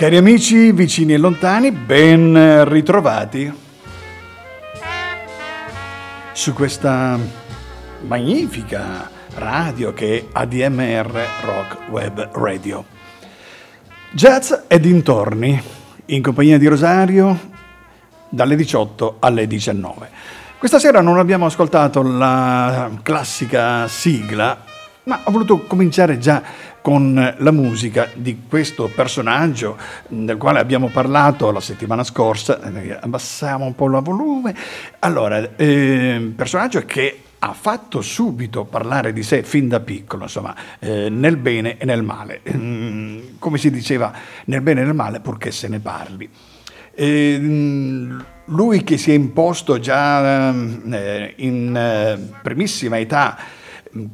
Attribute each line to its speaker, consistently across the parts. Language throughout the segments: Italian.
Speaker 1: Cari amici, vicini e lontani, ben ritrovati su questa magnifica radio che è ADMR Rock Web Radio. Jazz e dintorni, in compagnia di Rosario, dalle 18 alle 19. Questa sera non abbiamo ascoltato la classica sigla, ma ho voluto cominciare già con la musica di questo personaggio del quale abbiamo parlato la settimana scorsa, abbassiamo un po' il volume, allora, eh, personaggio che ha fatto subito parlare di sé fin da piccolo, insomma, eh, nel bene e nel male, mm, come si diceva, nel bene e nel male purché se ne parli. Eh, lui che si è imposto già eh, in eh, primissima età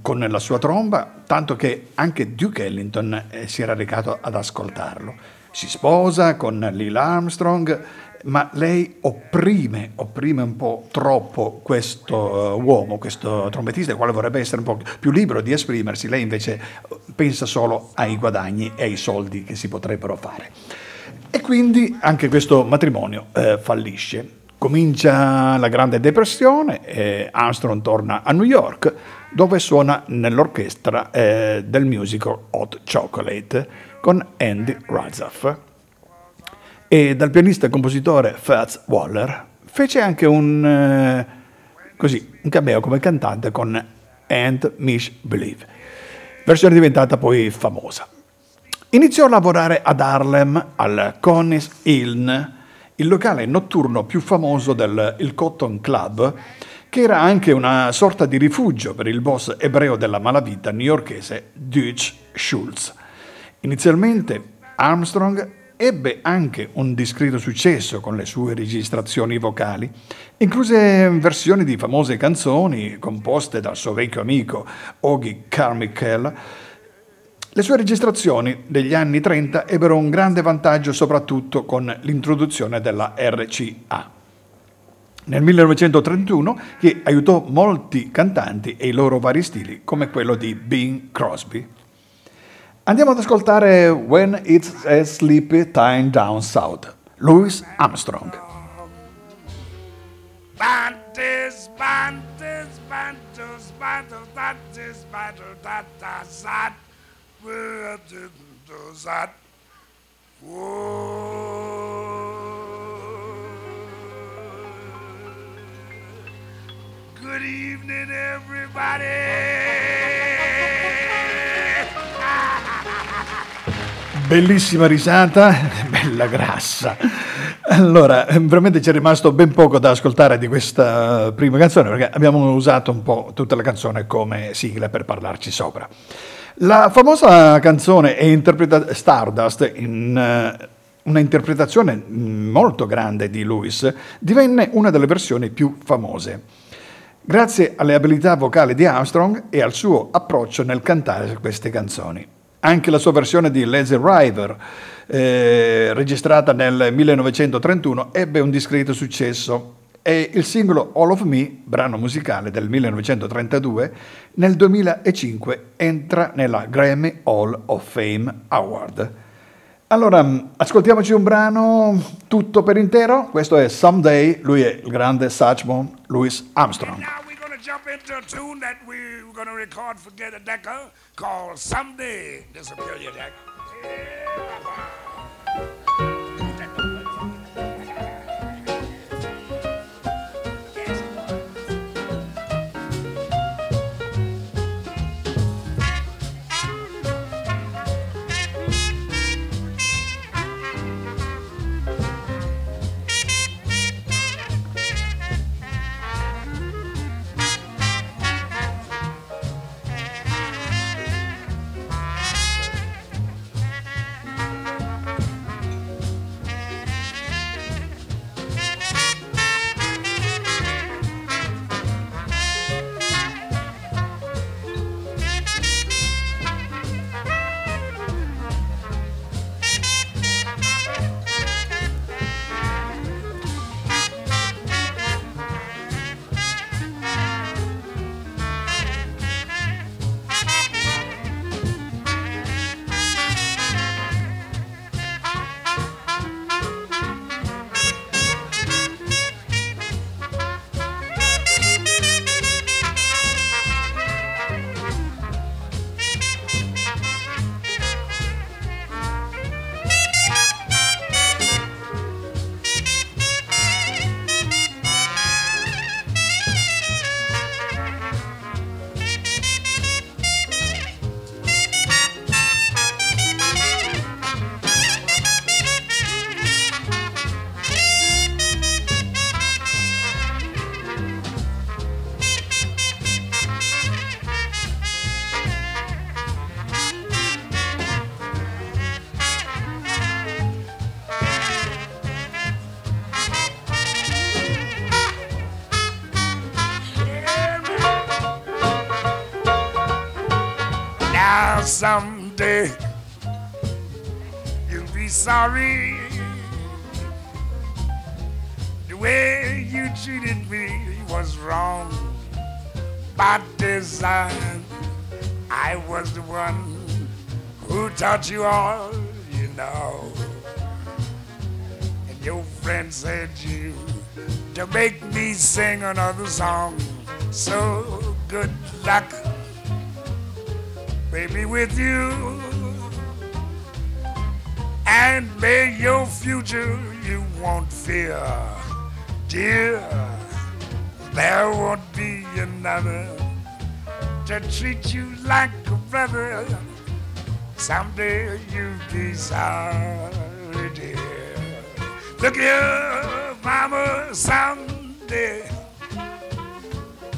Speaker 1: con la sua tromba, tanto che anche Duke Ellington eh, si era recato ad ascoltarlo. Si sposa con Lil Armstrong, ma lei opprime, opprime un po' troppo questo uh, uomo, questo trombettista, il quale vorrebbe essere un po' più libero di esprimersi, lei invece pensa solo ai guadagni e ai soldi che si potrebbero fare. E quindi anche questo matrimonio eh, fallisce. Comincia la Grande Depressione, e Armstrong torna a New York, dove suona nell'orchestra eh, del musical Hot Chocolate con Andy Razoff. E dal pianista e compositore Fats Waller fece anche un, eh, così, un cameo come cantante con And Mish Believe, versione diventata poi famosa. Iniziò a lavorare ad Harlem al Connie's Inn, il locale notturno più famoso del Cotton Club, che era anche una sorta di rifugio per il boss ebreo della malavita newyorkese Dutch Schultz. Inizialmente Armstrong ebbe anche un discreto successo con le sue registrazioni vocali, incluse versioni di famose canzoni composte dal suo vecchio amico Ogie Carmichael. Le sue registrazioni degli anni 30 ebbero un grande vantaggio soprattutto con l'introduzione della RCA nel 1931 che aiutò molti cantanti e i loro vari stili, come quello di Bing Crosby. Andiamo ad ascoltare When It's a Sleepy Time Down South, Louis Armstrong. Bantis, bantis, bantus, bantus, bantis, bantus, bantus, bantus, Good evening, everybody. Bellissima risata, bella grassa. Allora, veramente ci è rimasto ben poco da ascoltare di questa prima canzone perché abbiamo usato un po' tutta la canzone come sigla per parlarci sopra. La famosa canzone è interpretata Stardust in uh, una interpretazione molto grande di Lewis, divenne una delle versioni più famose grazie alle abilità vocali di Armstrong e al suo approccio nel cantare queste canzoni. Anche la sua versione di Lazy River, eh, registrata nel 1931, ebbe un discreto successo e il singolo All of Me, brano musicale del 1932, nel 2005 entra nella Grammy Hall of Fame Award. Allora, ascoltiamoci un brano tutto per intero. Questo è Someday, lui è il grande Satchmo Louis Armstrong. jump into a tune that we're going to record for Get a Decker called Someday Disappear Your Deck.
Speaker 2: someday sorry. The way you treated me was wrong by design. I was the one who taught you all you know. And your friend said you to make me sing another song. So good luck, baby, with you. And may your future you won't fear, dear. There won't be another to treat you like a brother. Someday you'll be sorry, dear. Look here, mama, someday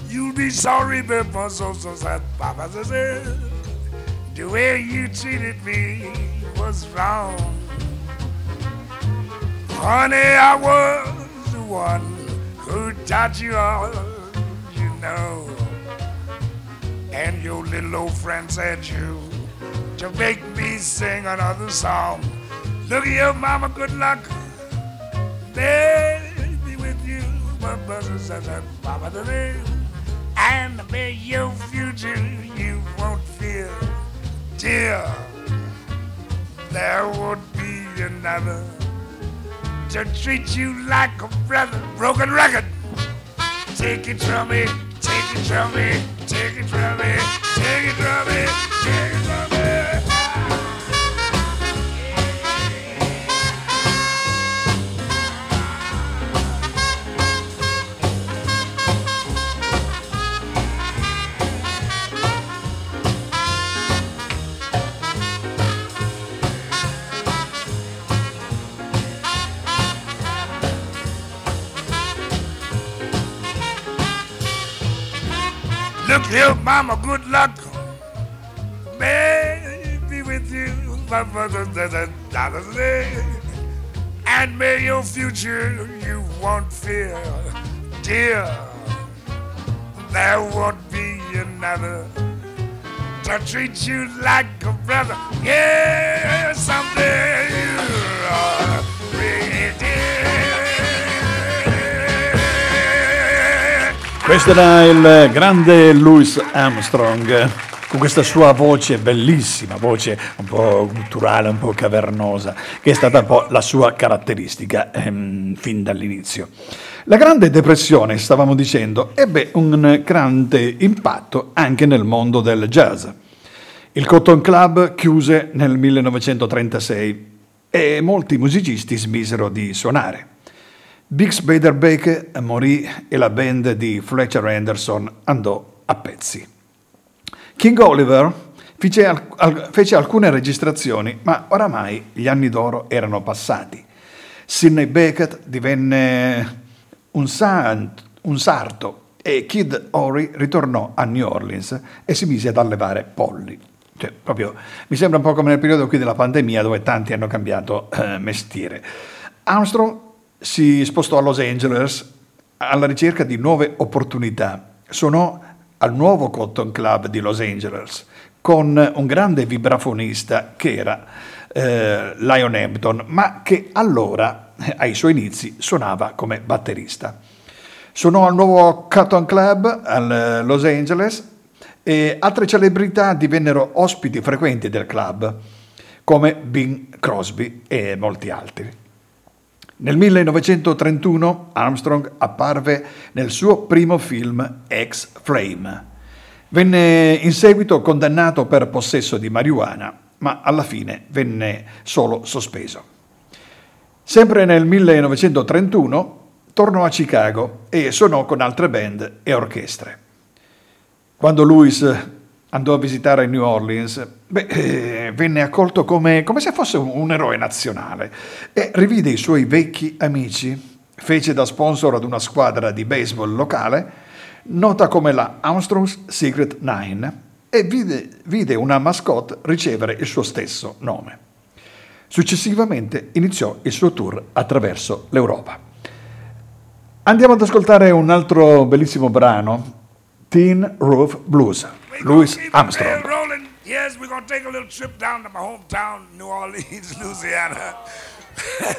Speaker 2: you'll be sorry, but so so sad, Papa said. The way you treated me was wrong. Honey, I was the one who taught you all you know. And your little old friend said you to make me sing another song. Look at here, mama, good luck. Baby, with you, my brother said that Papa the name. And may your future you won't fear, dear. There won't be another to treat you like a brother. Broken record. Take it from me, take it from me, take it from me, take it from me, take it from me. Here, mama, good luck. May be with you, and may your future you won't fear, dear. There won't be another to treat you like a brother. Yeah, someday
Speaker 1: Questo era il grande Louis Armstrong con questa sua voce bellissima, voce un po' gutturale, un po' cavernosa, che è stata un po' la sua caratteristica ehm, fin dall'inizio. La Grande Depressione, stavamo dicendo, ebbe un grande impatto anche nel mondo del jazz. Il Cotton Club chiuse nel 1936 e molti musicisti smisero di suonare. Bix Bader morì e la band di Fletcher Anderson andò a pezzi. King Oliver fece, al- al- fece alcune registrazioni, ma oramai gli anni d'oro erano passati. Sidney Beckett divenne un, sant- un sarto e Kid Ory ritornò a New Orleans e si mise ad allevare polli. Cioè, proprio, mi sembra un po' come nel periodo qui della pandemia dove tanti hanno cambiato eh, mestiere. Armstrong si spostò a Los Angeles alla ricerca di nuove opportunità. Suonò al nuovo Cotton Club di Los Angeles con un grande vibrafonista che era eh, Lion Hampton, ma che allora, ai suoi inizi, suonava come batterista. Suonò al nuovo Cotton Club a Los Angeles e altre celebrità divennero ospiti frequenti del club, come Bing Crosby e molti altri. Nel 1931 Armstrong apparve nel suo primo film X-Frame. Venne in seguito condannato per possesso di marijuana, ma alla fine venne solo sospeso. Sempre nel 1931 tornò a Chicago e suonò con altre band e orchestre. Quando Louis andò a visitare New Orleans, beh, eh, venne accolto come, come se fosse un, un eroe nazionale e rivide i suoi vecchi amici, fece da sponsor ad una squadra di baseball locale, nota come la Armstrong's Secret Nine, e vide, vide una mascotte ricevere il suo stesso nome. Successivamente iniziò il suo tour attraverso l'Europa. Andiamo ad ascoltare un altro bellissimo brano, Teen Roof Blues, Louis Armstrong.
Speaker 2: Yes, we're going to take a little trip down to my hometown, New Orleans, Louisiana.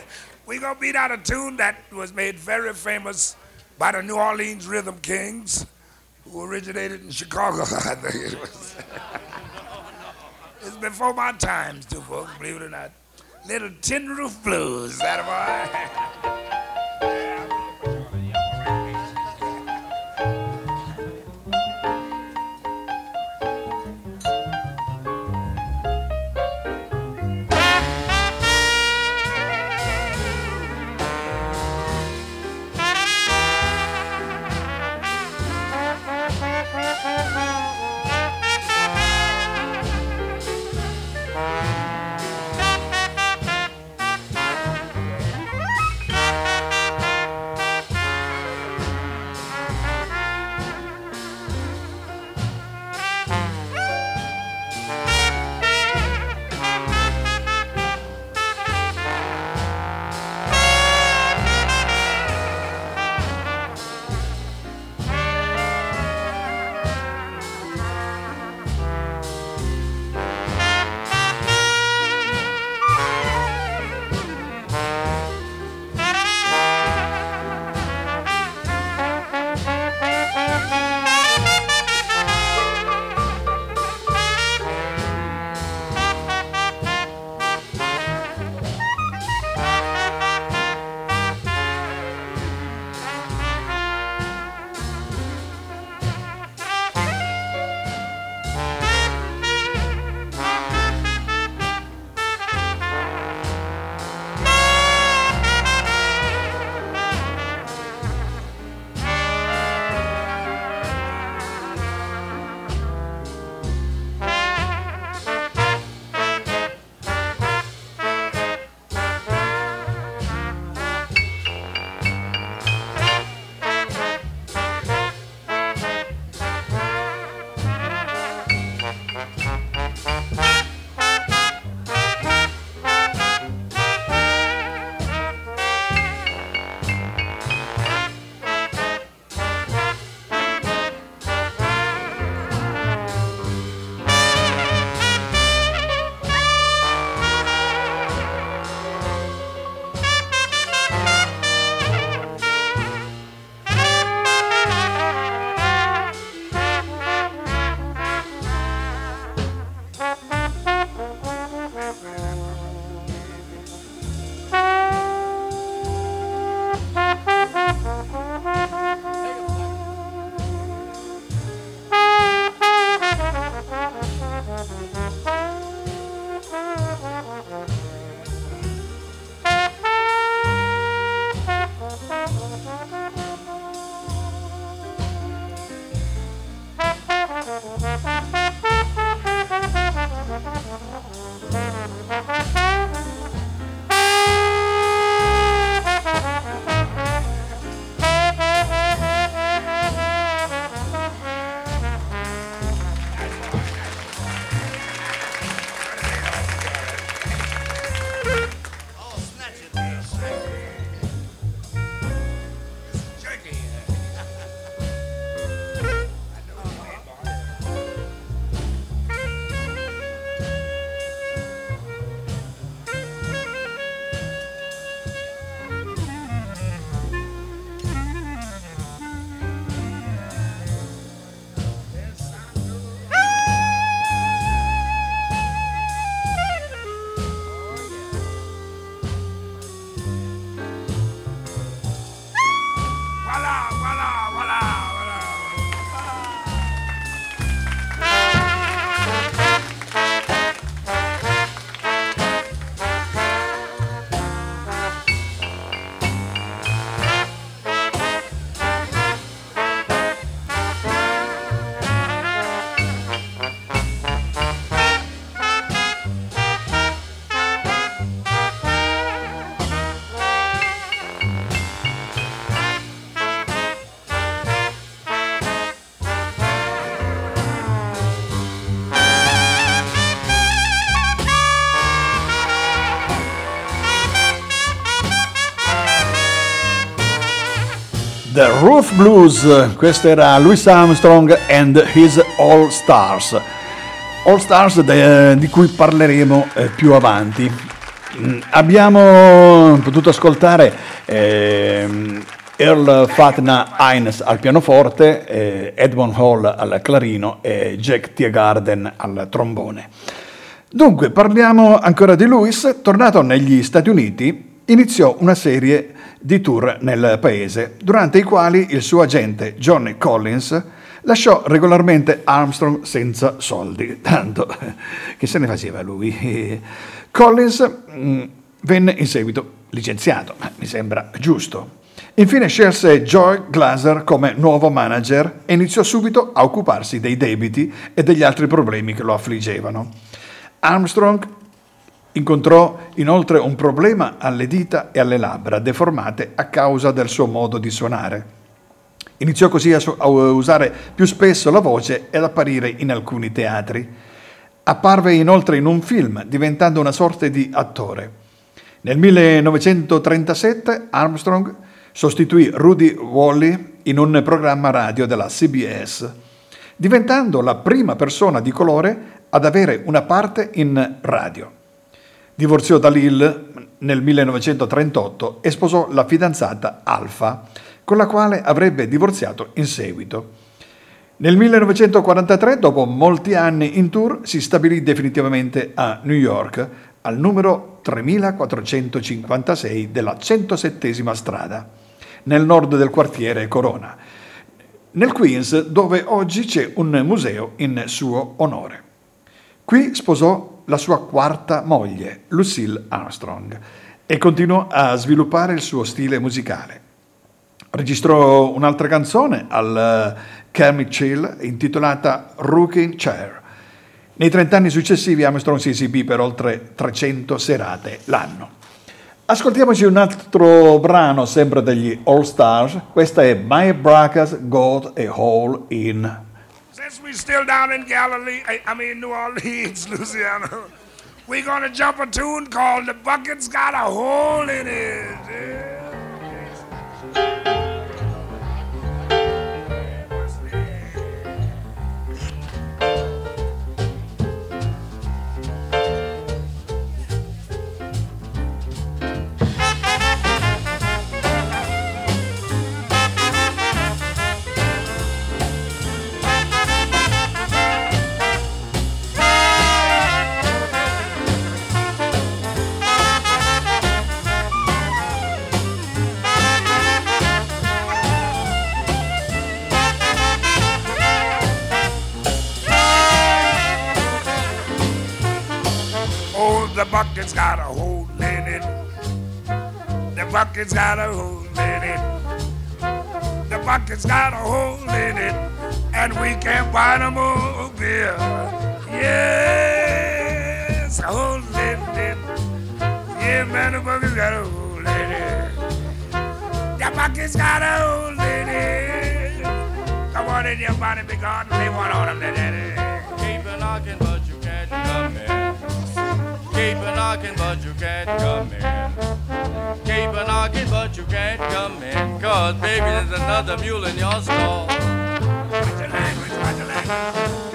Speaker 2: we're going to beat out a tune that was made very famous by the New Orleans Rhythm Kings, who originated in Chicago, I think it was. it's before my times, too, folks, believe it or not. Little Tin Roof Blues, that boy.
Speaker 1: Blues, questo era Louis Armstrong and His All Stars. All Stars de, di cui parleremo eh, più avanti. Mm, abbiamo potuto ascoltare eh, Earl Fatna Hines al pianoforte, eh, Edmond Hall al clarino e Jack Tiergarden al trombone. Dunque, parliamo ancora di Lewis. Tornato negli Stati Uniti, iniziò una serie di tour nel paese, durante i quali il suo agente Johnny Collins lasciò regolarmente Armstrong senza soldi, tanto che se ne faceva lui. Collins mm, venne in seguito licenziato, mi sembra giusto. Infine scelse Joy Glaser come nuovo manager e iniziò subito a occuparsi dei debiti e degli altri problemi che lo affliggevano. Armstrong incontrò inoltre un problema alle dita e alle labbra deformate a causa del suo modo di suonare. Iniziò così a, su- a usare più spesso la voce ed apparire in alcuni teatri. Apparve inoltre in un film, diventando una sorta di attore. Nel 1937 Armstrong sostituì Rudy Wally in un programma radio della CBS, diventando la prima persona di colore ad avere una parte in radio. Divorziò da Lil nel 1938 e sposò la fidanzata Alfa, con la quale avrebbe divorziato in seguito. Nel 1943, dopo molti anni in tour, si stabilì definitivamente a New York, al numero 3456 della 107 strada, nel nord del quartiere Corona, nel Queens, dove oggi c'è un museo in suo onore. Qui sposò la sua quarta moglie, Lucille Armstrong, e continuò a sviluppare il suo stile musicale. Registrò un'altra canzone al Kermit Chill intitolata Rocking Chair. Nei 30 anni successivi Armstrong si esibì per oltre 300 serate l'anno. Ascoltiamoci un altro brano sempre degli All Stars, questa è My Bracas Got a Hole in
Speaker 2: Since we still down in Galilee, I, I mean New Orleans, Louisiana, we're gonna jump a tune called "The Bucket's Got a Hole in It." Yeah. Bucket's got a hole in it. The bucket's got a hole in it. And we can't buy no more beer. Yes, a hole in it. Yeah, man, the bucket's got a hole in it. The bucket's got a hole in it. Come on in your body, big garden, lay one on them, daddy.
Speaker 3: Keep a knocking, but you can't come in. Keep a knocking, but you can't come in. Keep a knocking, but you can't come in. Cause baby, there's another mule in your stall.
Speaker 2: Watch the language, watch the language.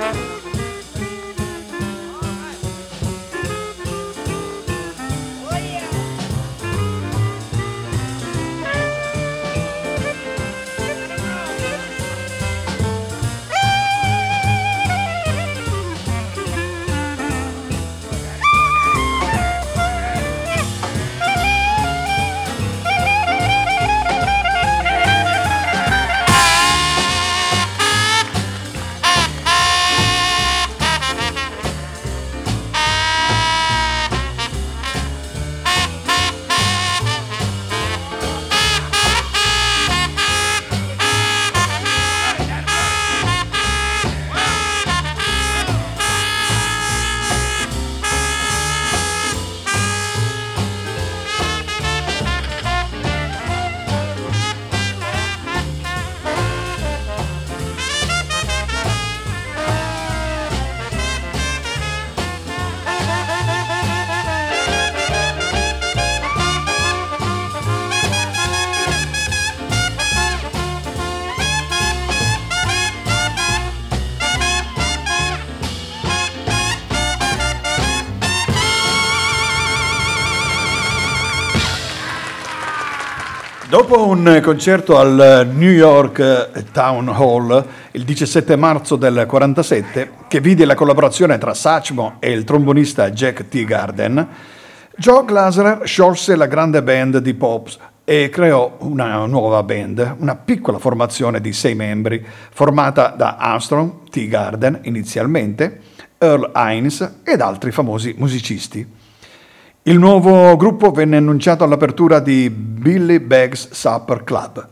Speaker 1: Dopo un concerto al New York Town Hall il 17 marzo del 1947, che vide la collaborazione tra Satchmo e il trombonista Jack T. Garden, Joe Glasser sciolse la grande band di Pops e creò una nuova band, una piccola formazione di sei membri, formata da Armstrong, T. Garden inizialmente, Earl Hines ed altri famosi musicisti. Il nuovo gruppo venne annunciato all'apertura di Billy Beggs Supper Club.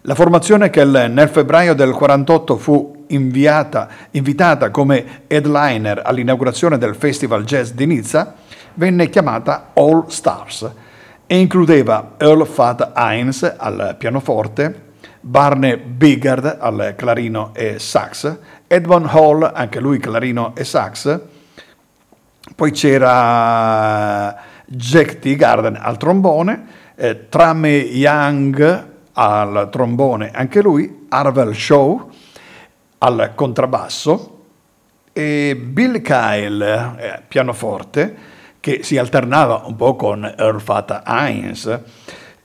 Speaker 1: La formazione che nel febbraio del 48 fu inviata, invitata come headliner all'inaugurazione del Festival Jazz di Nizza venne chiamata All Stars e includeva Earl Fat Hines al pianoforte, Barney Biggard al clarino e sax, Edmond Hall, anche lui clarino e sax, poi c'era Jack T. Garden al trombone, eh, Trame Young al trombone, anche lui, Arvel Shaw al contrabbasso e Bill Kyle eh, pianoforte che si alternava un po' con Earl Fata Hines.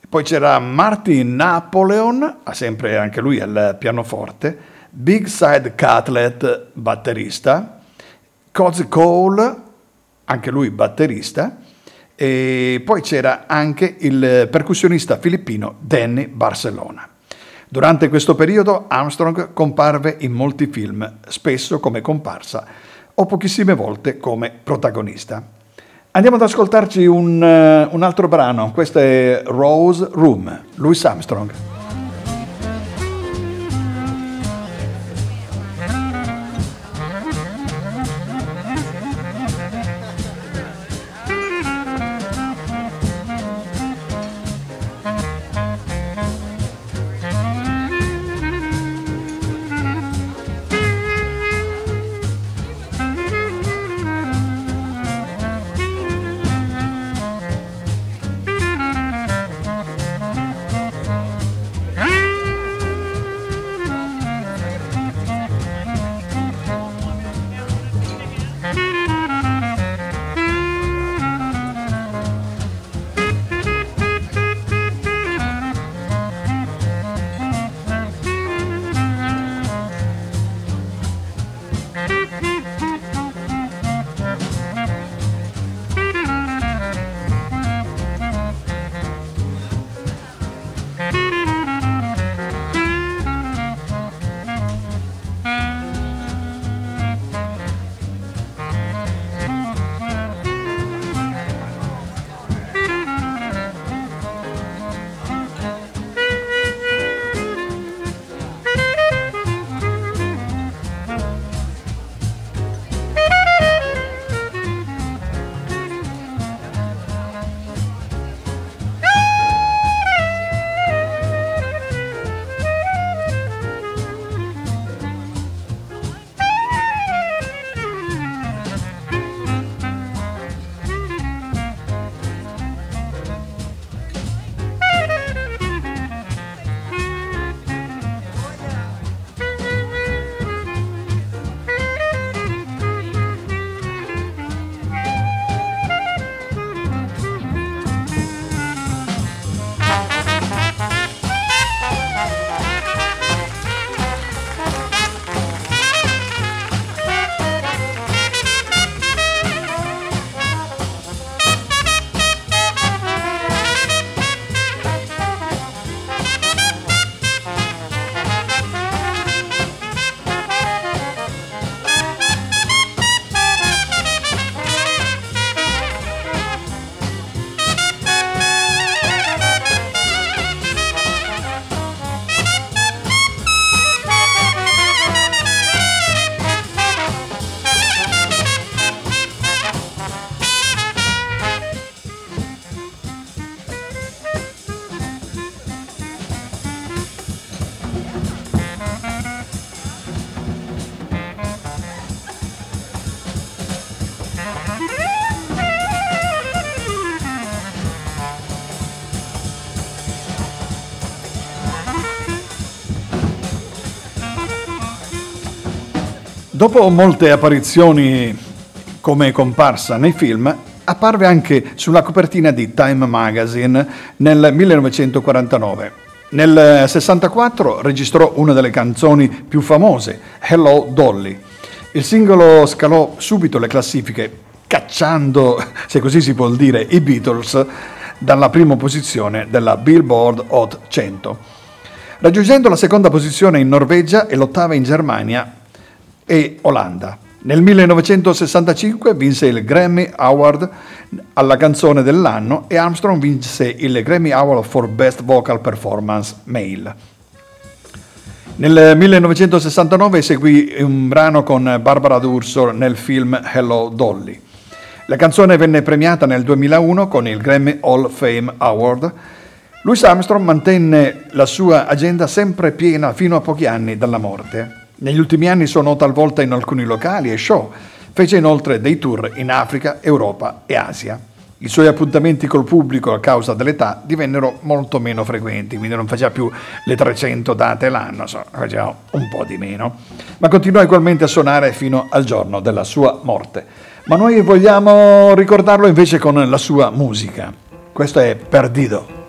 Speaker 1: Poi c'era Martin Napoleon, sempre anche lui al pianoforte, Big Side Cutlet batterista, Cozy Cole, anche lui batterista, e poi c'era anche il percussionista filippino Danny Barcellona. Durante questo periodo Armstrong comparve in molti film, spesso come comparsa o pochissime volte come protagonista. Andiamo ad ascoltarci un, uh, un altro brano, questo è Rose Room, Louis Armstrong. Dopo molte apparizioni come comparsa nei film, apparve anche sulla copertina di Time Magazine nel 1949. Nel 64 registrò una delle canzoni più famose, Hello Dolly. Il singolo scalò subito le classifiche, cacciando, se così si può dire, i Beatles dalla prima posizione della Billboard Hot 100, raggiungendo la seconda posizione in Norvegia e l'ottava in Germania e Olanda. Nel 1965 vinse il Grammy Award alla canzone dell'anno e Armstrong vinse il Grammy Award for Best Vocal Performance Male. Nel 1969 seguì un brano con Barbara D'Urso nel film Hello Dolly. La canzone venne premiata nel 2001 con il Grammy Hall Fame Award. Louis Armstrong mantenne la sua agenda sempre piena fino a pochi anni dalla morte. Negli ultimi anni suonò talvolta in alcuni locali e show. Fece inoltre dei tour in Africa, Europa e Asia. I suoi appuntamenti col pubblico a causa dell'età divennero molto meno frequenti, quindi non faceva più le 300 date l'anno, so, faceva un po' di meno, ma continuò ugualmente a suonare fino al giorno della sua morte. Ma noi vogliamo ricordarlo invece con la sua musica. Questo è Perdido.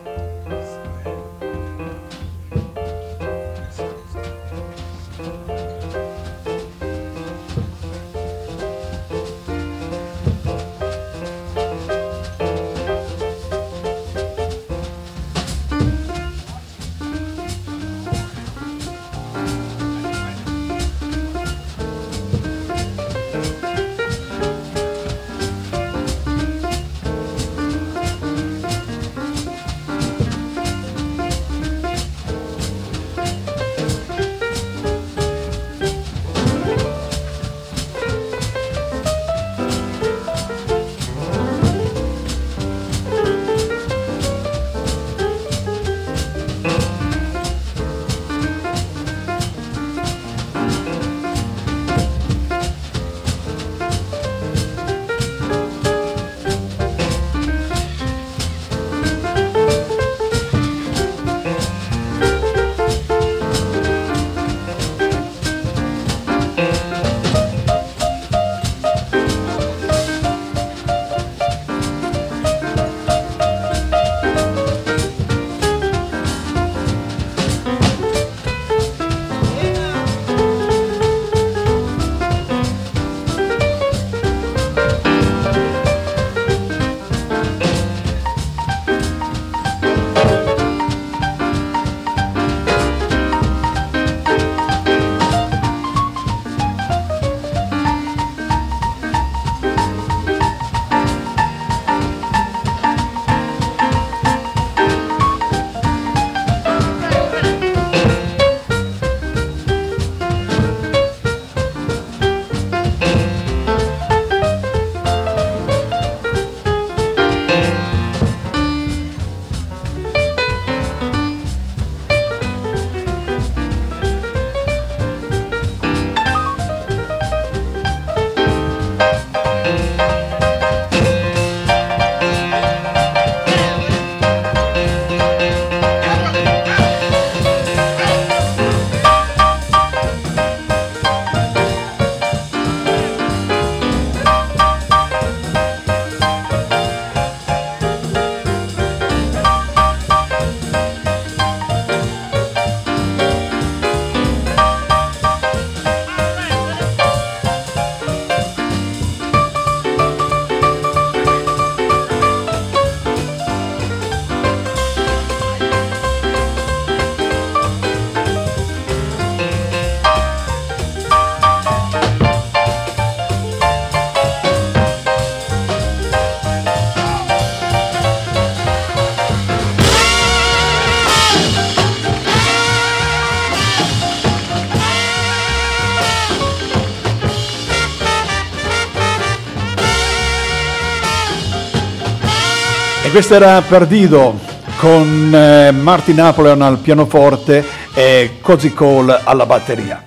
Speaker 1: Questo era Perdido con eh, Martin Napoleon al pianoforte e Cozy Cole alla batteria.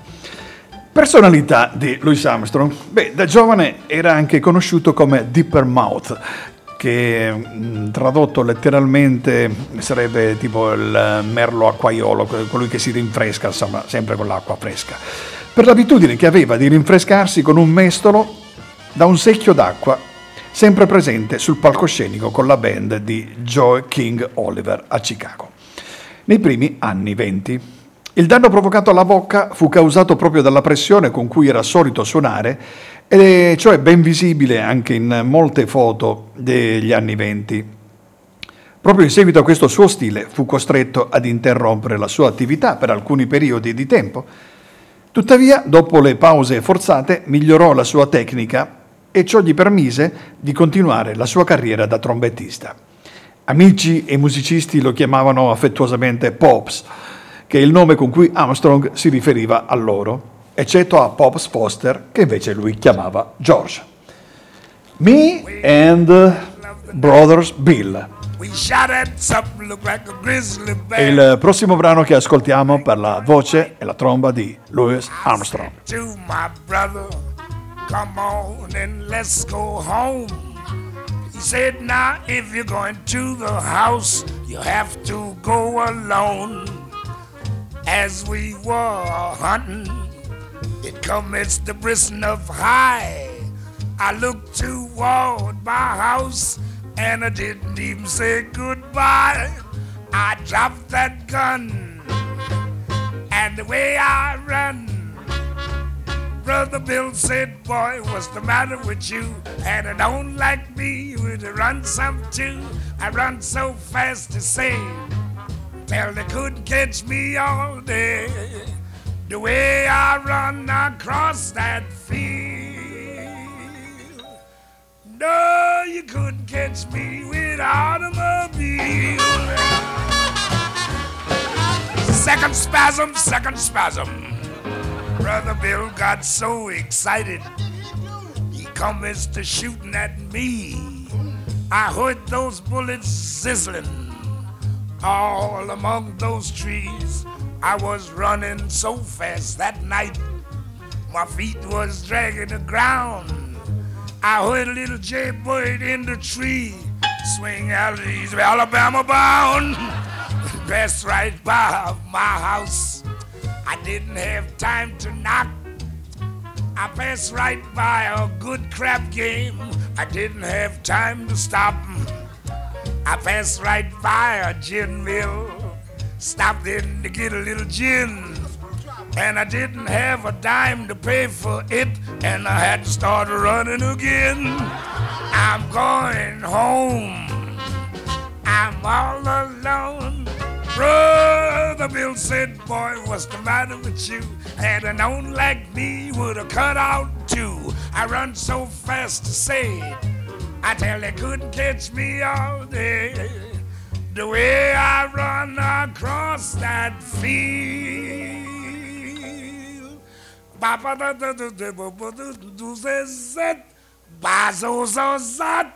Speaker 1: Personalità di Louis Armstrong? Beh, da giovane era anche conosciuto come Deeper Mouth, che mm, tradotto letteralmente sarebbe tipo il merlo acquaiolo, colui che si rinfresca, insomma, sempre con l'acqua fresca. Per l'abitudine che aveva di rinfrescarsi con un mestolo da un secchio d'acqua sempre presente sul palcoscenico con la band di Joe King Oliver a Chicago. Nei primi anni 20. Il danno provocato alla bocca fu causato proprio dalla pressione con cui era solito suonare, e cioè ben visibile anche in molte foto degli anni 20. Proprio in seguito a questo suo stile fu costretto ad interrompere la sua attività per alcuni periodi di tempo. Tuttavia, dopo le pause forzate, migliorò la sua tecnica e ciò gli permise di continuare la sua carriera da trombettista. Amici e musicisti lo chiamavano affettuosamente Pops, che è il nome con cui Armstrong si riferiva a loro, eccetto a Pops Foster, che invece lui chiamava George. Me and Brothers Bill. È il prossimo brano che ascoltiamo per la voce e la tromba di Louis Armstrong.
Speaker 2: Come on and let's go home. He said, Now, if you're going to the house, you have to go alone. As we were hunting, it commenced the bristle of high. I looked toward my house and I didn't even say goodbye. I dropped that gun, and the way I run, Brother Bill said, Boy, what's the matter with you? And I don't like me, would you run some too. I run so fast to say, Well, they couldn't catch me all day. The way I run across that field. No, you couldn't catch me with automobile. Second spasm, second spasm. Brother Bill got so excited, he commenced to shooting at me. I heard those bullets sizzling all among those trees. I was running so fast that night, my feet was dragging the ground. I heard a little jaybird in the tree swing out of Alabama bound. Passed right by my house. I didn't have time to knock. I passed right by a good crap game. I didn't have time to stop. I passed right by a gin mill. Stopped in to get a little gin and I didn't have a dime to pay for it, and I had to start running again. I'm going home. I'm all alone. Brother Bill said, Boy, what's the matter with you? Had a known like me would have cut out too. I run so fast to say. I tell they couldn't catch me all day. The way I run across that field.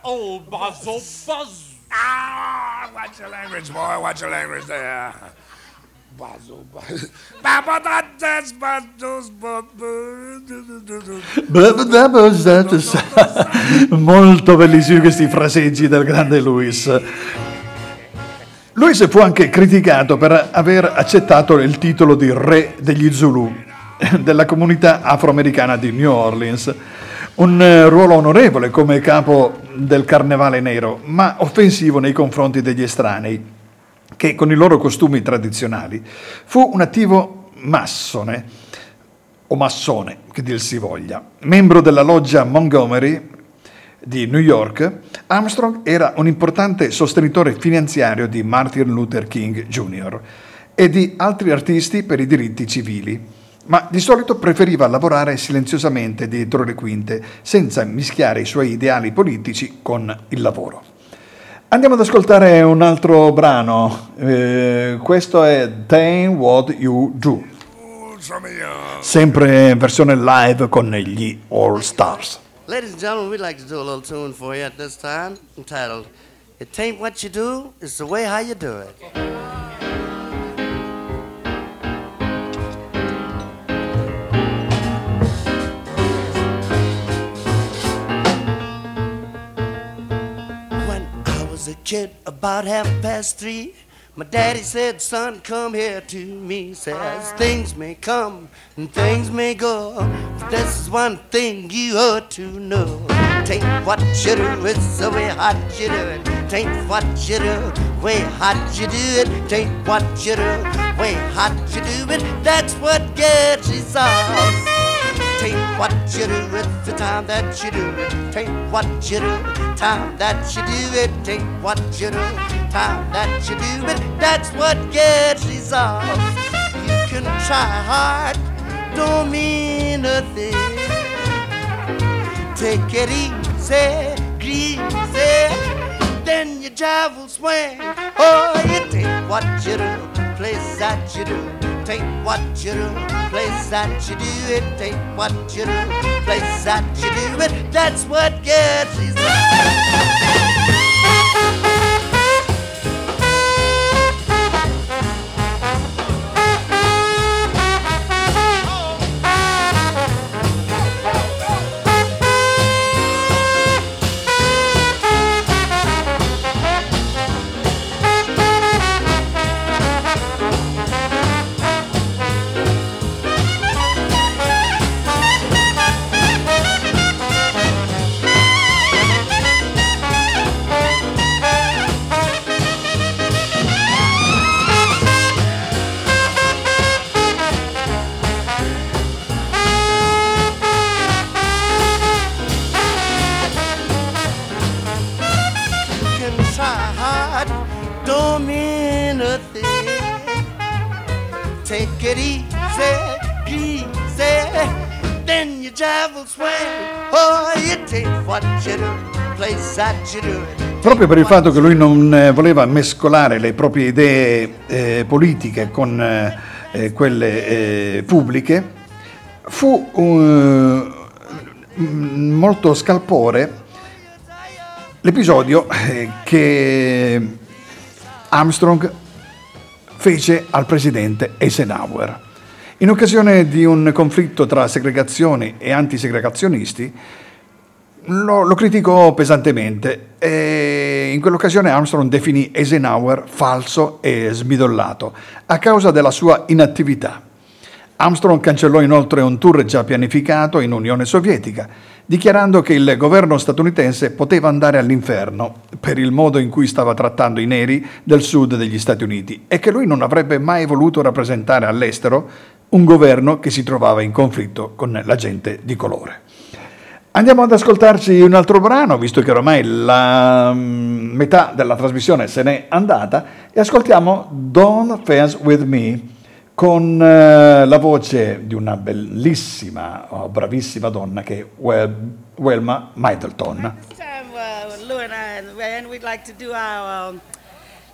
Speaker 3: Oh, bazo buzz.
Speaker 2: Ah, watch your language, boy. Watch your language there. Bazo,
Speaker 1: Molto bellissimi questi fraseggi del grande Luis. Luis fu anche criticato per aver accettato il titolo di re degli Zulu della comunità afroamericana di New Orleans. Un eh, ruolo onorevole come capo del carnevale nero, ma offensivo nei confronti degli estranei, che con i loro costumi tradizionali fu un attivo massone, o massone, che dir si voglia. Membro della loggia Montgomery di New York, Armstrong era un importante sostenitore finanziario di Martin Luther King Jr. e di altri artisti per i diritti civili ma di solito preferiva lavorare silenziosamente dietro le quinte, senza mischiare i suoi ideali politici con il lavoro. Andiamo ad ascoltare un altro brano, eh, questo è Tame What You Do, sempre in versione live con gli All Stars.
Speaker 4: Ladies and gentlemen, we'd like to do a little tune for you at this time entitled It Ain't What You Do, It's the Way How You Do It. Was a kid about half past three. My daddy said, son, come here to me. Says things may come and things may go. But this is one thing you ought to know. Tain't what you do, it's the way hot you do it. Tain't what you do, way hot you do it. Tain't what you do, way hot you do it. That's what gets you sauce. Tain't what you do, it's the time that you do it. Tain't what you do, time that you do it. Tain't what you do, time that you do it. That's what gets sauce. You can try hard, don't mean a thing. Take it easy, greasy, then your jive will swing. Oh, it ain't what you do, place that you do. Take what you do, place that you do. It ain't what you do, place that you do. It that's what gets you.
Speaker 1: Proprio per il fatto che lui non eh, voleva mescolare le proprie idee eh, politiche con eh, eh, quelle eh, pubbliche, fu eh, m- molto scalpore l'episodio che Armstrong fece al presidente Eisenhower. In occasione di un conflitto tra segregazioni e antisegregazionisti, lo, lo criticò pesantemente e in quell'occasione Armstrong definì Eisenhower falso e smidollato a causa della sua inattività. Armstrong cancellò inoltre un tour già pianificato in Unione Sovietica, dichiarando che il governo statunitense poteva andare all'inferno per il modo in cui stava trattando i neri del sud degli Stati Uniti e che lui non avrebbe mai voluto rappresentare all'estero un governo che si trovava in conflitto con la gente di colore. Andiamo ad ascoltarci un altro brano, visto che ormai la mm, metà della trasmissione se n'è andata, e ascoltiamo Don't Fence With Me con eh, la voce di una bellissima, oh, bravissima donna che è Wel- Welma Middleton.
Speaker 5: Uh, Lou and I and we'd like to do our um,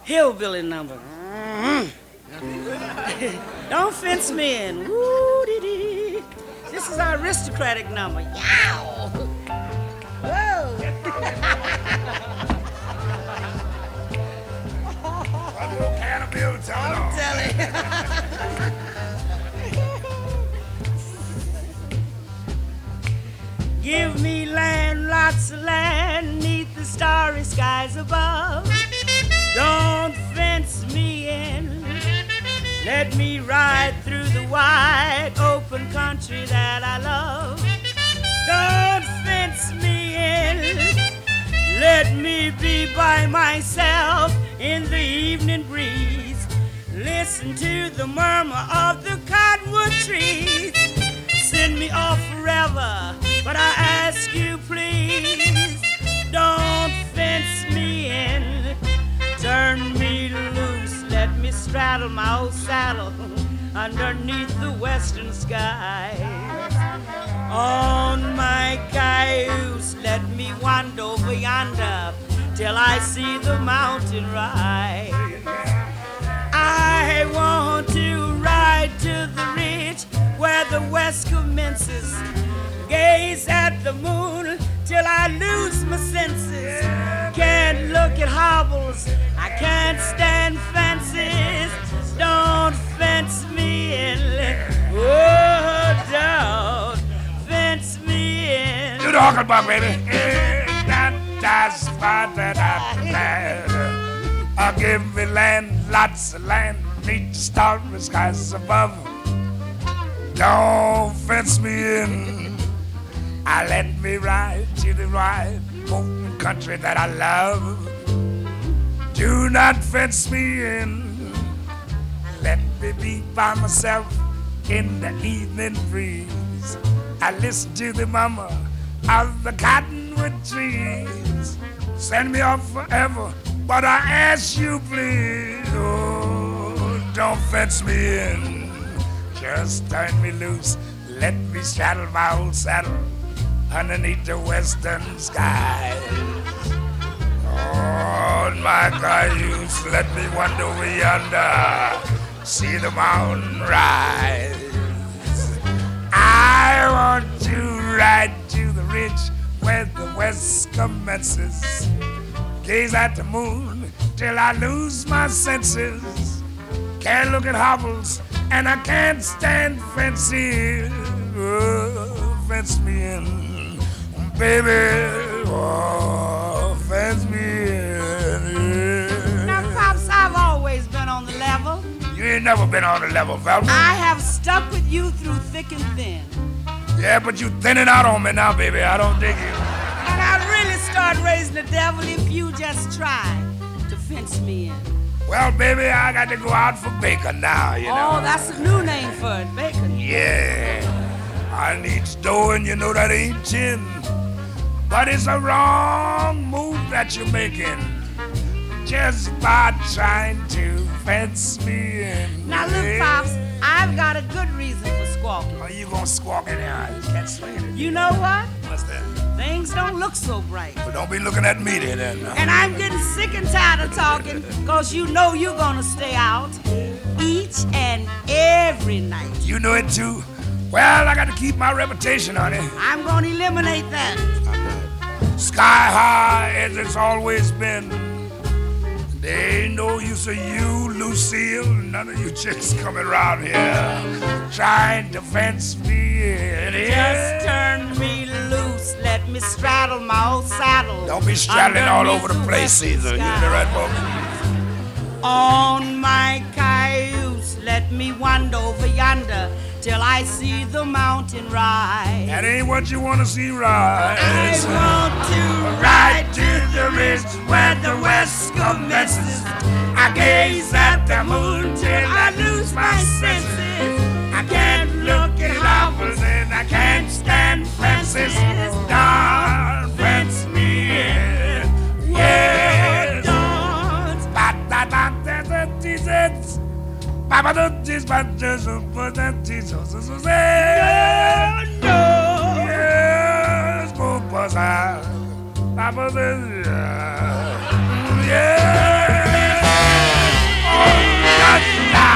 Speaker 5: hillbilly number. Don't fence me in. Woo-dee-dee. This is our aristocratic number. Yow! Whoa!
Speaker 2: A little can of Bill
Speaker 5: I'm telling. Give me land, lots of land, neath the starry skies above. Don't fence me in. Let me ride through the wide open country that I love. Don't fence me in. Let me be by myself in the evening breeze. Listen to the murmur of the cottonwood trees. Send me off forever, but I ask you please, don't fence me in. Turn me loose, let me straddle my old saddle underneath the western skies. On my cayuse, let me wander over yonder till I see the mountain rise. I want to ride to the ridge where the west commences. Gaze at the moon till I lose my senses. Can't look at hobbles, I can't stand fences. Don't fence me in. Oh, don't fence me in.
Speaker 2: Do the hucklebuck, baby. That- That's fine, that I'm glad. Uh, give me land, lots of land, neath the starry skies above. Don't fence me in. I let me ride to the right home country that I love. Do not fence me in. Let me be by myself in the evening breeze. I listen to the mama of the cottonwood trees. Send me off forever, but I ask you please, oh, don't fence me in. Just turn me loose, let me straddle my old saddle underneath the western skies. On oh, my cayuse, let me wander yonder, see the mountain rise. I want to ride to the ridge where the west commences. Gaze at the moon till I lose my senses. Can't look at hovels and I can't stand fancy. Oh, fence me in, baby. Oh, fence me in.
Speaker 5: Now, Pops, I've always been on the level.
Speaker 2: You ain't never been on the level, Velma.
Speaker 5: I have stuck with you through thick and thin.
Speaker 2: Yeah, but you thinning out on me now, baby. I don't dig you.
Speaker 5: And I'd really start raising the devil if you just tried to fence me in.
Speaker 2: Well, baby, I got to go out for bacon now, you oh, know.
Speaker 5: Oh, that's a new name for it, bacon.
Speaker 2: Yeah. I need dough, and you know that ain't chin. But it's a wrong move that you're making. Just by trying to fence me in.
Speaker 5: Now, look, Pops, I've got a good reason for squawking.
Speaker 2: Are you gonna squawk it out? You can't swing it.
Speaker 5: You know what?
Speaker 2: What's that?
Speaker 5: Things don't look so bright.
Speaker 2: But don't be looking at me then. then.
Speaker 5: And I'm getting sick and tired of talking, cause you know you're gonna stay out each and every night.
Speaker 2: You know it too. Well, I got to keep my reputation, honey.
Speaker 5: I'm gonna eliminate that.
Speaker 2: Uh, Sky high as it's always been. There ain't no use of you, Lucille, none of you chicks coming around here trying to fence me in.
Speaker 5: Just turn me loose, let me straddle my old saddle.
Speaker 2: Don't be straddling all over the place, Caesar. You the right woman.
Speaker 5: On my cayuse, let me wander over yonder till I see the mountain rise.
Speaker 2: That ain't what you want to see, rise.
Speaker 5: I want to
Speaker 2: Ride to the ridge where the west commences. I gaze at the moon till I lose my senses. I can't look at hovels and I can't stand fences. Don't fence me in. Yes.
Speaker 5: Don't.
Speaker 2: Ba-da-da-da-da-dee-zits. Ba-ba-da-dee-ba-da-da-ba-da-dee-zo-zo-zo-zo. Yes, Mupasa. Ba-ba-da-da. Yes. Oh, da-da.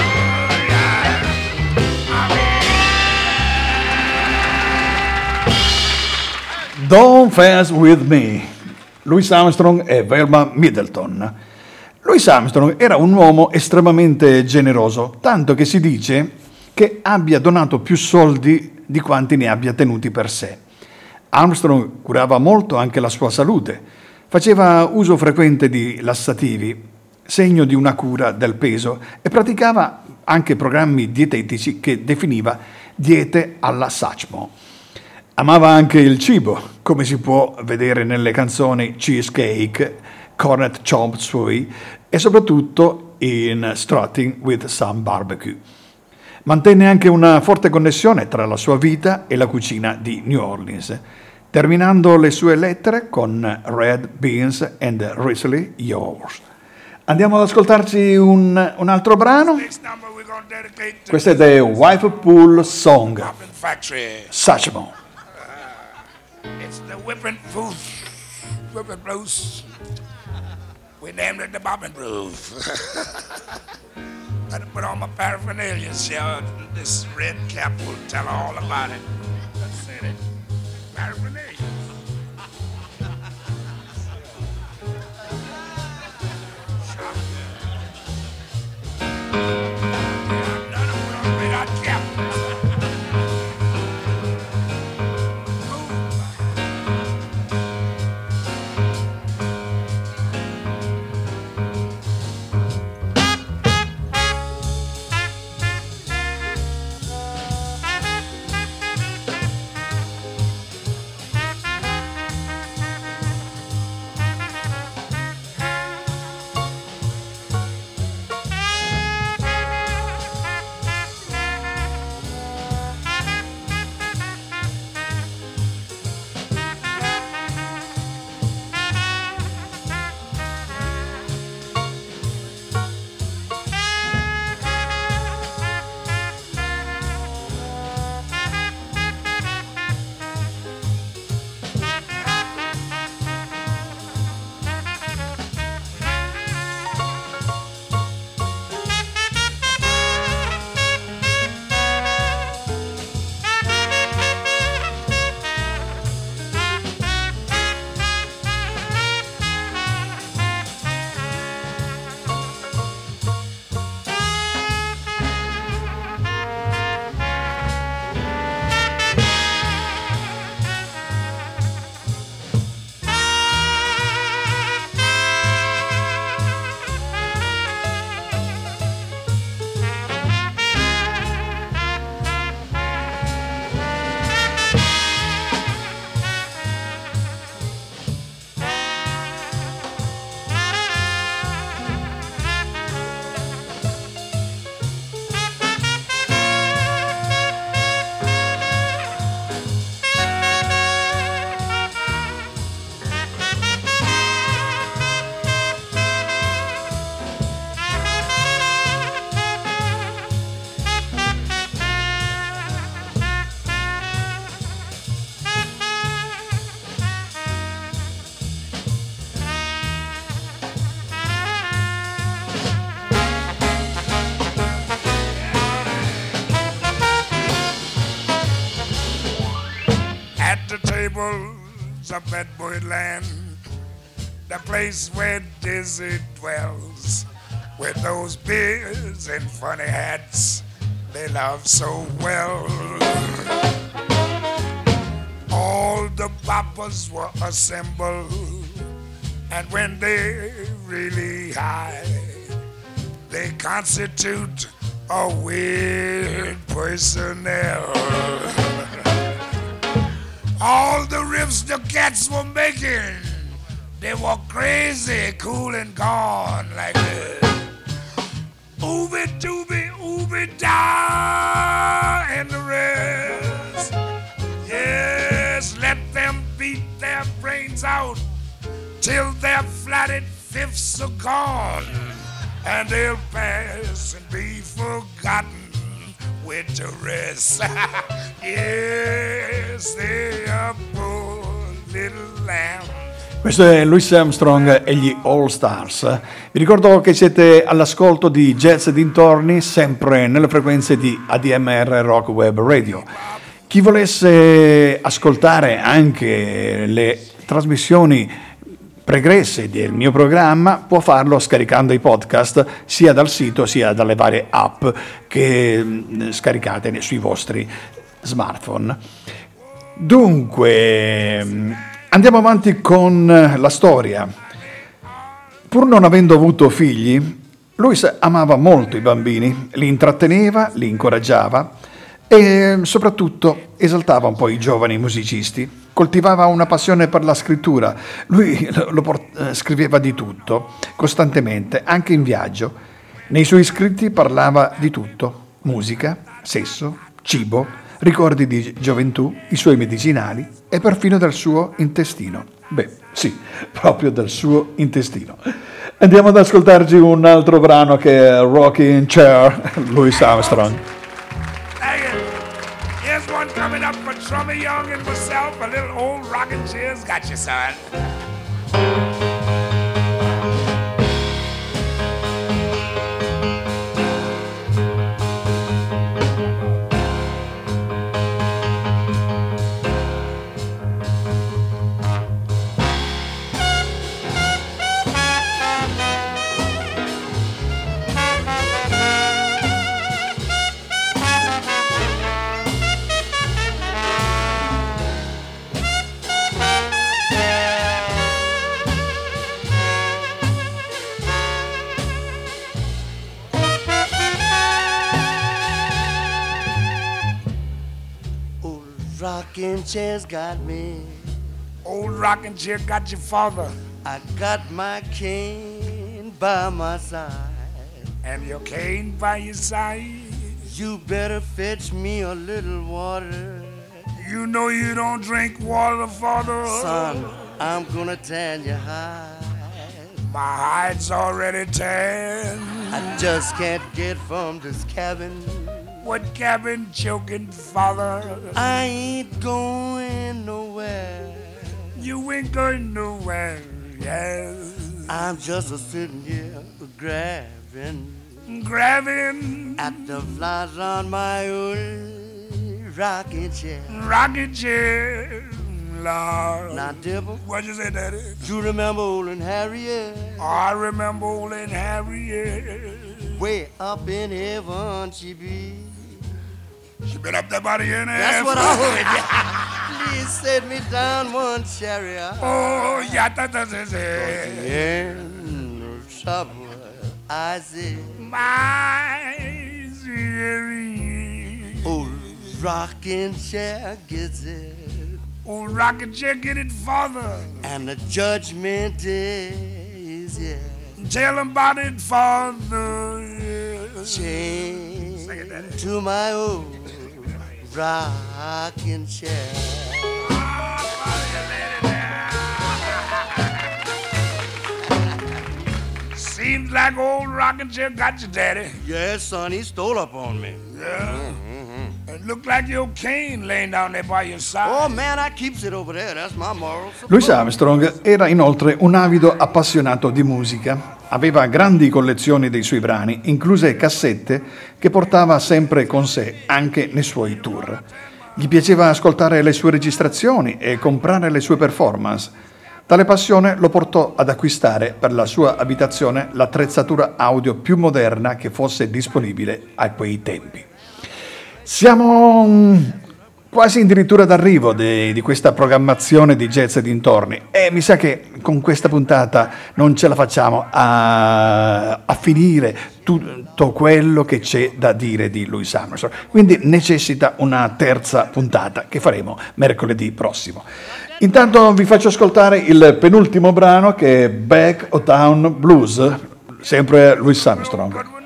Speaker 2: Oh, yeah.
Speaker 1: Don't Fence With Me, Louis Armstrong e Velma Middleton. Louis Armstrong era un uomo estremamente generoso, tanto che si dice che abbia donato più soldi di quanti ne abbia tenuti per sé. Armstrong curava molto anche la sua salute, faceva uso frequente di lassativi, segno di una cura del peso, e praticava anche programmi dietetici che definiva diete alla Satchmo. Amava anche il cibo, come si può vedere nelle canzoni Cheesecake, Cornet Chop Suey e soprattutto in Strutting with Some Barbecue. Mantenne anche una forte connessione tra la sua vita e la cucina di New Orleans, terminando le sue lettere con Red Beans and Risley Yours. Andiamo ad ascoltarci un, un altro brano. Questo è The Wife Pool Song. Satchmo.
Speaker 2: It's the whipping proof, whipping blues. We named it the bobbin blues. Gotta put on my paraphernalia, so this red cap will tell all about it. Let's say it. Paraphernalia. None Bad Boy Land, the place where Dizzy dwells, with those beards and funny hats they love so well. All the boppers were assembled, and when they really high, they constitute a weird personnel. All the riffs the cats were making, they were crazy, cool and gone like this. Ooby dooby, ooby da, and the rest. Yes, let them beat their brains out till their flatted fifths are gone, and they'll pass and be forgotten rest. yes, they are poor little lambs.
Speaker 1: Questo è Louis Armstrong e gli All Stars. Vi ricordo che siete all'ascolto di Jazz dintorni, sempre nelle frequenze di ADMR Rock Web Radio. Chi volesse ascoltare anche le trasmissioni pregresse del mio programma può farlo scaricando i podcast sia dal sito sia dalle varie app che mh, scaricate sui vostri smartphone. Dunque, mh, andiamo avanti con la storia. Pur non avendo avuto figli, Luis amava molto i bambini, li intratteneva, li incoraggiava e soprattutto esaltava un po' i giovani musicisti. Coltivava una passione per la scrittura. Lui port- eh, scriveva di tutto, costantemente, anche in viaggio. Nei suoi scritti parlava di tutto: musica, sesso, cibo, ricordi di gioventù, i suoi medicinali e perfino del suo intestino. Beh, sì, proprio del suo intestino. Andiamo ad ascoltarci un altro brano che è Rocking Chair, Louis Armstrong.
Speaker 2: For Young and myself. A little old rocking chair's got you, son.
Speaker 4: Rocking chair's got me.
Speaker 2: Old rocking chair got your father,
Speaker 4: I got my cane by my side.
Speaker 2: and your cane by your side.
Speaker 4: You better fetch me a little water.
Speaker 2: You know you don't drink water, father.
Speaker 4: Son, I'm gonna tan you high.
Speaker 2: My hide's already tan.
Speaker 4: I just can't get from this cabin.
Speaker 2: What cabin choking, father?
Speaker 4: I ain't going nowhere.
Speaker 2: You ain't going nowhere, yes.
Speaker 4: I'm just a sitting here grabbing
Speaker 2: Grabbing
Speaker 4: at the flies on my old rocking chair.
Speaker 2: rocket chair, Lord.
Speaker 4: Now, Dibble,
Speaker 2: What'd you say, Daddy?
Speaker 4: you remember old and Harriet?
Speaker 2: I remember old Aunt Harriet.
Speaker 4: Way up in heaven she be.
Speaker 2: Spit up that body in there.
Speaker 4: That's what I heard. Please set me down one chariot.
Speaker 2: Oh, yata that da da.
Speaker 4: Yeah, no trouble. I see.
Speaker 2: My theory.
Speaker 4: Old rocking chair gets it.
Speaker 2: Old rocking chair get it, father.
Speaker 4: And the judgment is yeah.
Speaker 2: Tell him about it, father.
Speaker 4: Chain to my old rocking chair.
Speaker 2: Seems like old rocking chair got you, Daddy.
Speaker 4: Yes, son, he stole up on me.
Speaker 2: Yeah. It
Speaker 1: Louis Armstrong era inoltre un avido appassionato di musica. Aveva grandi collezioni dei suoi brani, incluse cassette che portava sempre con sé anche nei suoi tour. Gli piaceva ascoltare le sue registrazioni e comprare le sue performance. Tale passione lo portò ad acquistare per la sua abitazione l'attrezzatura audio più moderna che fosse disponibile a quei tempi. Siamo mm, quasi addirittura d'arrivo di, di questa programmazione di jazz e dintorni. E mi sa che con questa puntata non ce la facciamo a, a finire tutto quello che c'è da dire di Louis Armstrong. Quindi necessita una terza puntata che faremo mercoledì prossimo. Intanto vi faccio ascoltare il penultimo brano che è Back o Town Blues sempre Louis Armstrong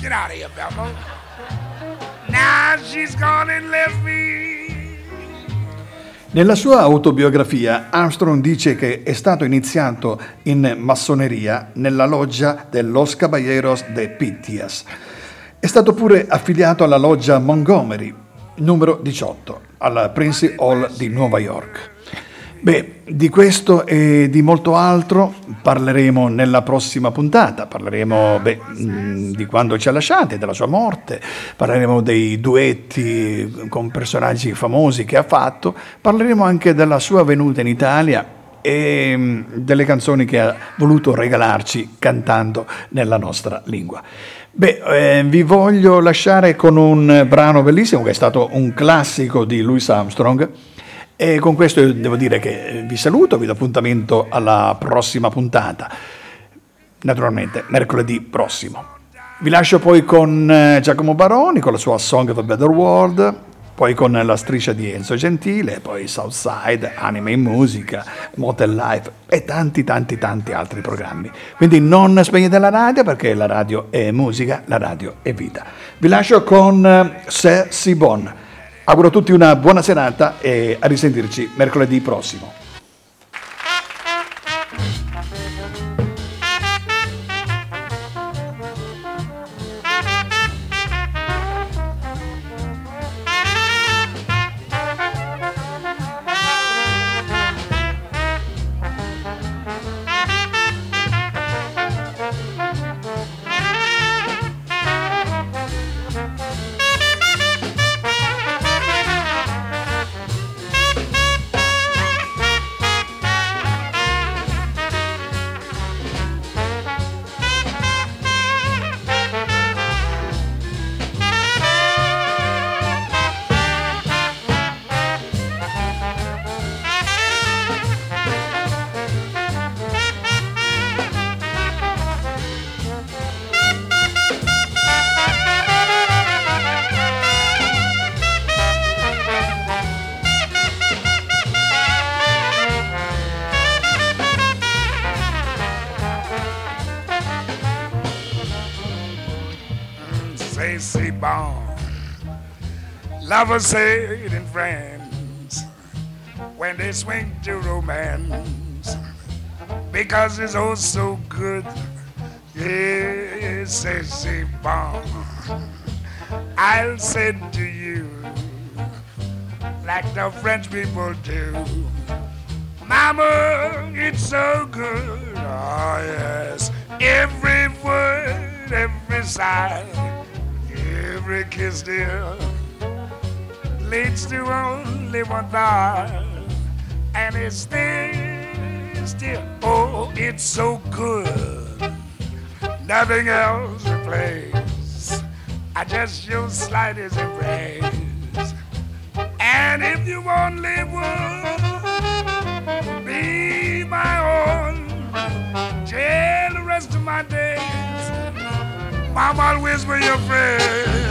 Speaker 2: Get out of here, Belmo. Now she's gone and left me.
Speaker 1: Nella sua autobiografia Armstrong dice che è stato iniziato in massoneria nella loggia de Los Caballeros de Pitias. È stato pure affiliato alla loggia Montgomery, numero 18, alla Prince Hall di Nuova York. Beh, di questo e di molto altro parleremo nella prossima puntata. Parleremo beh, di quando ci ha lasciati, della sua morte, parleremo dei duetti con personaggi famosi che ha fatto, parleremo anche della sua venuta in Italia e delle canzoni che ha voluto regalarci cantando nella nostra lingua. Beh, eh, vi voglio lasciare con un brano bellissimo che è stato un classico di Louis Armstrong. E con questo devo dire che vi saluto, vi do appuntamento alla prossima puntata, naturalmente mercoledì prossimo. Vi lascio poi con eh, Giacomo Baroni, con la sua Song of a Better World, poi con la striscia di Enzo Gentile, poi Southside, Anime in Musica, Motel Life e tanti tanti tanti altri programmi. Quindi non spegnete la radio perché la radio è musica, la radio è vita. Vi lascio con eh, Se Sibon. Auguro a tutti una buona serata e a risentirci mercoledì prossimo.
Speaker 2: Lovers say it in France when they swing to romance because it's oh so good. Yes, c'est bon. I'll say to you like the French people do. Mama, it's so good. Oh, yes. Every word, every sigh, every kiss, dear, leads to only one thought. And it's still, still, oh, it's so good. Nothing else replaces. I just your slightest embrace. And if you only would be my own, till the rest of my days, Mama, I'll whisper your praise.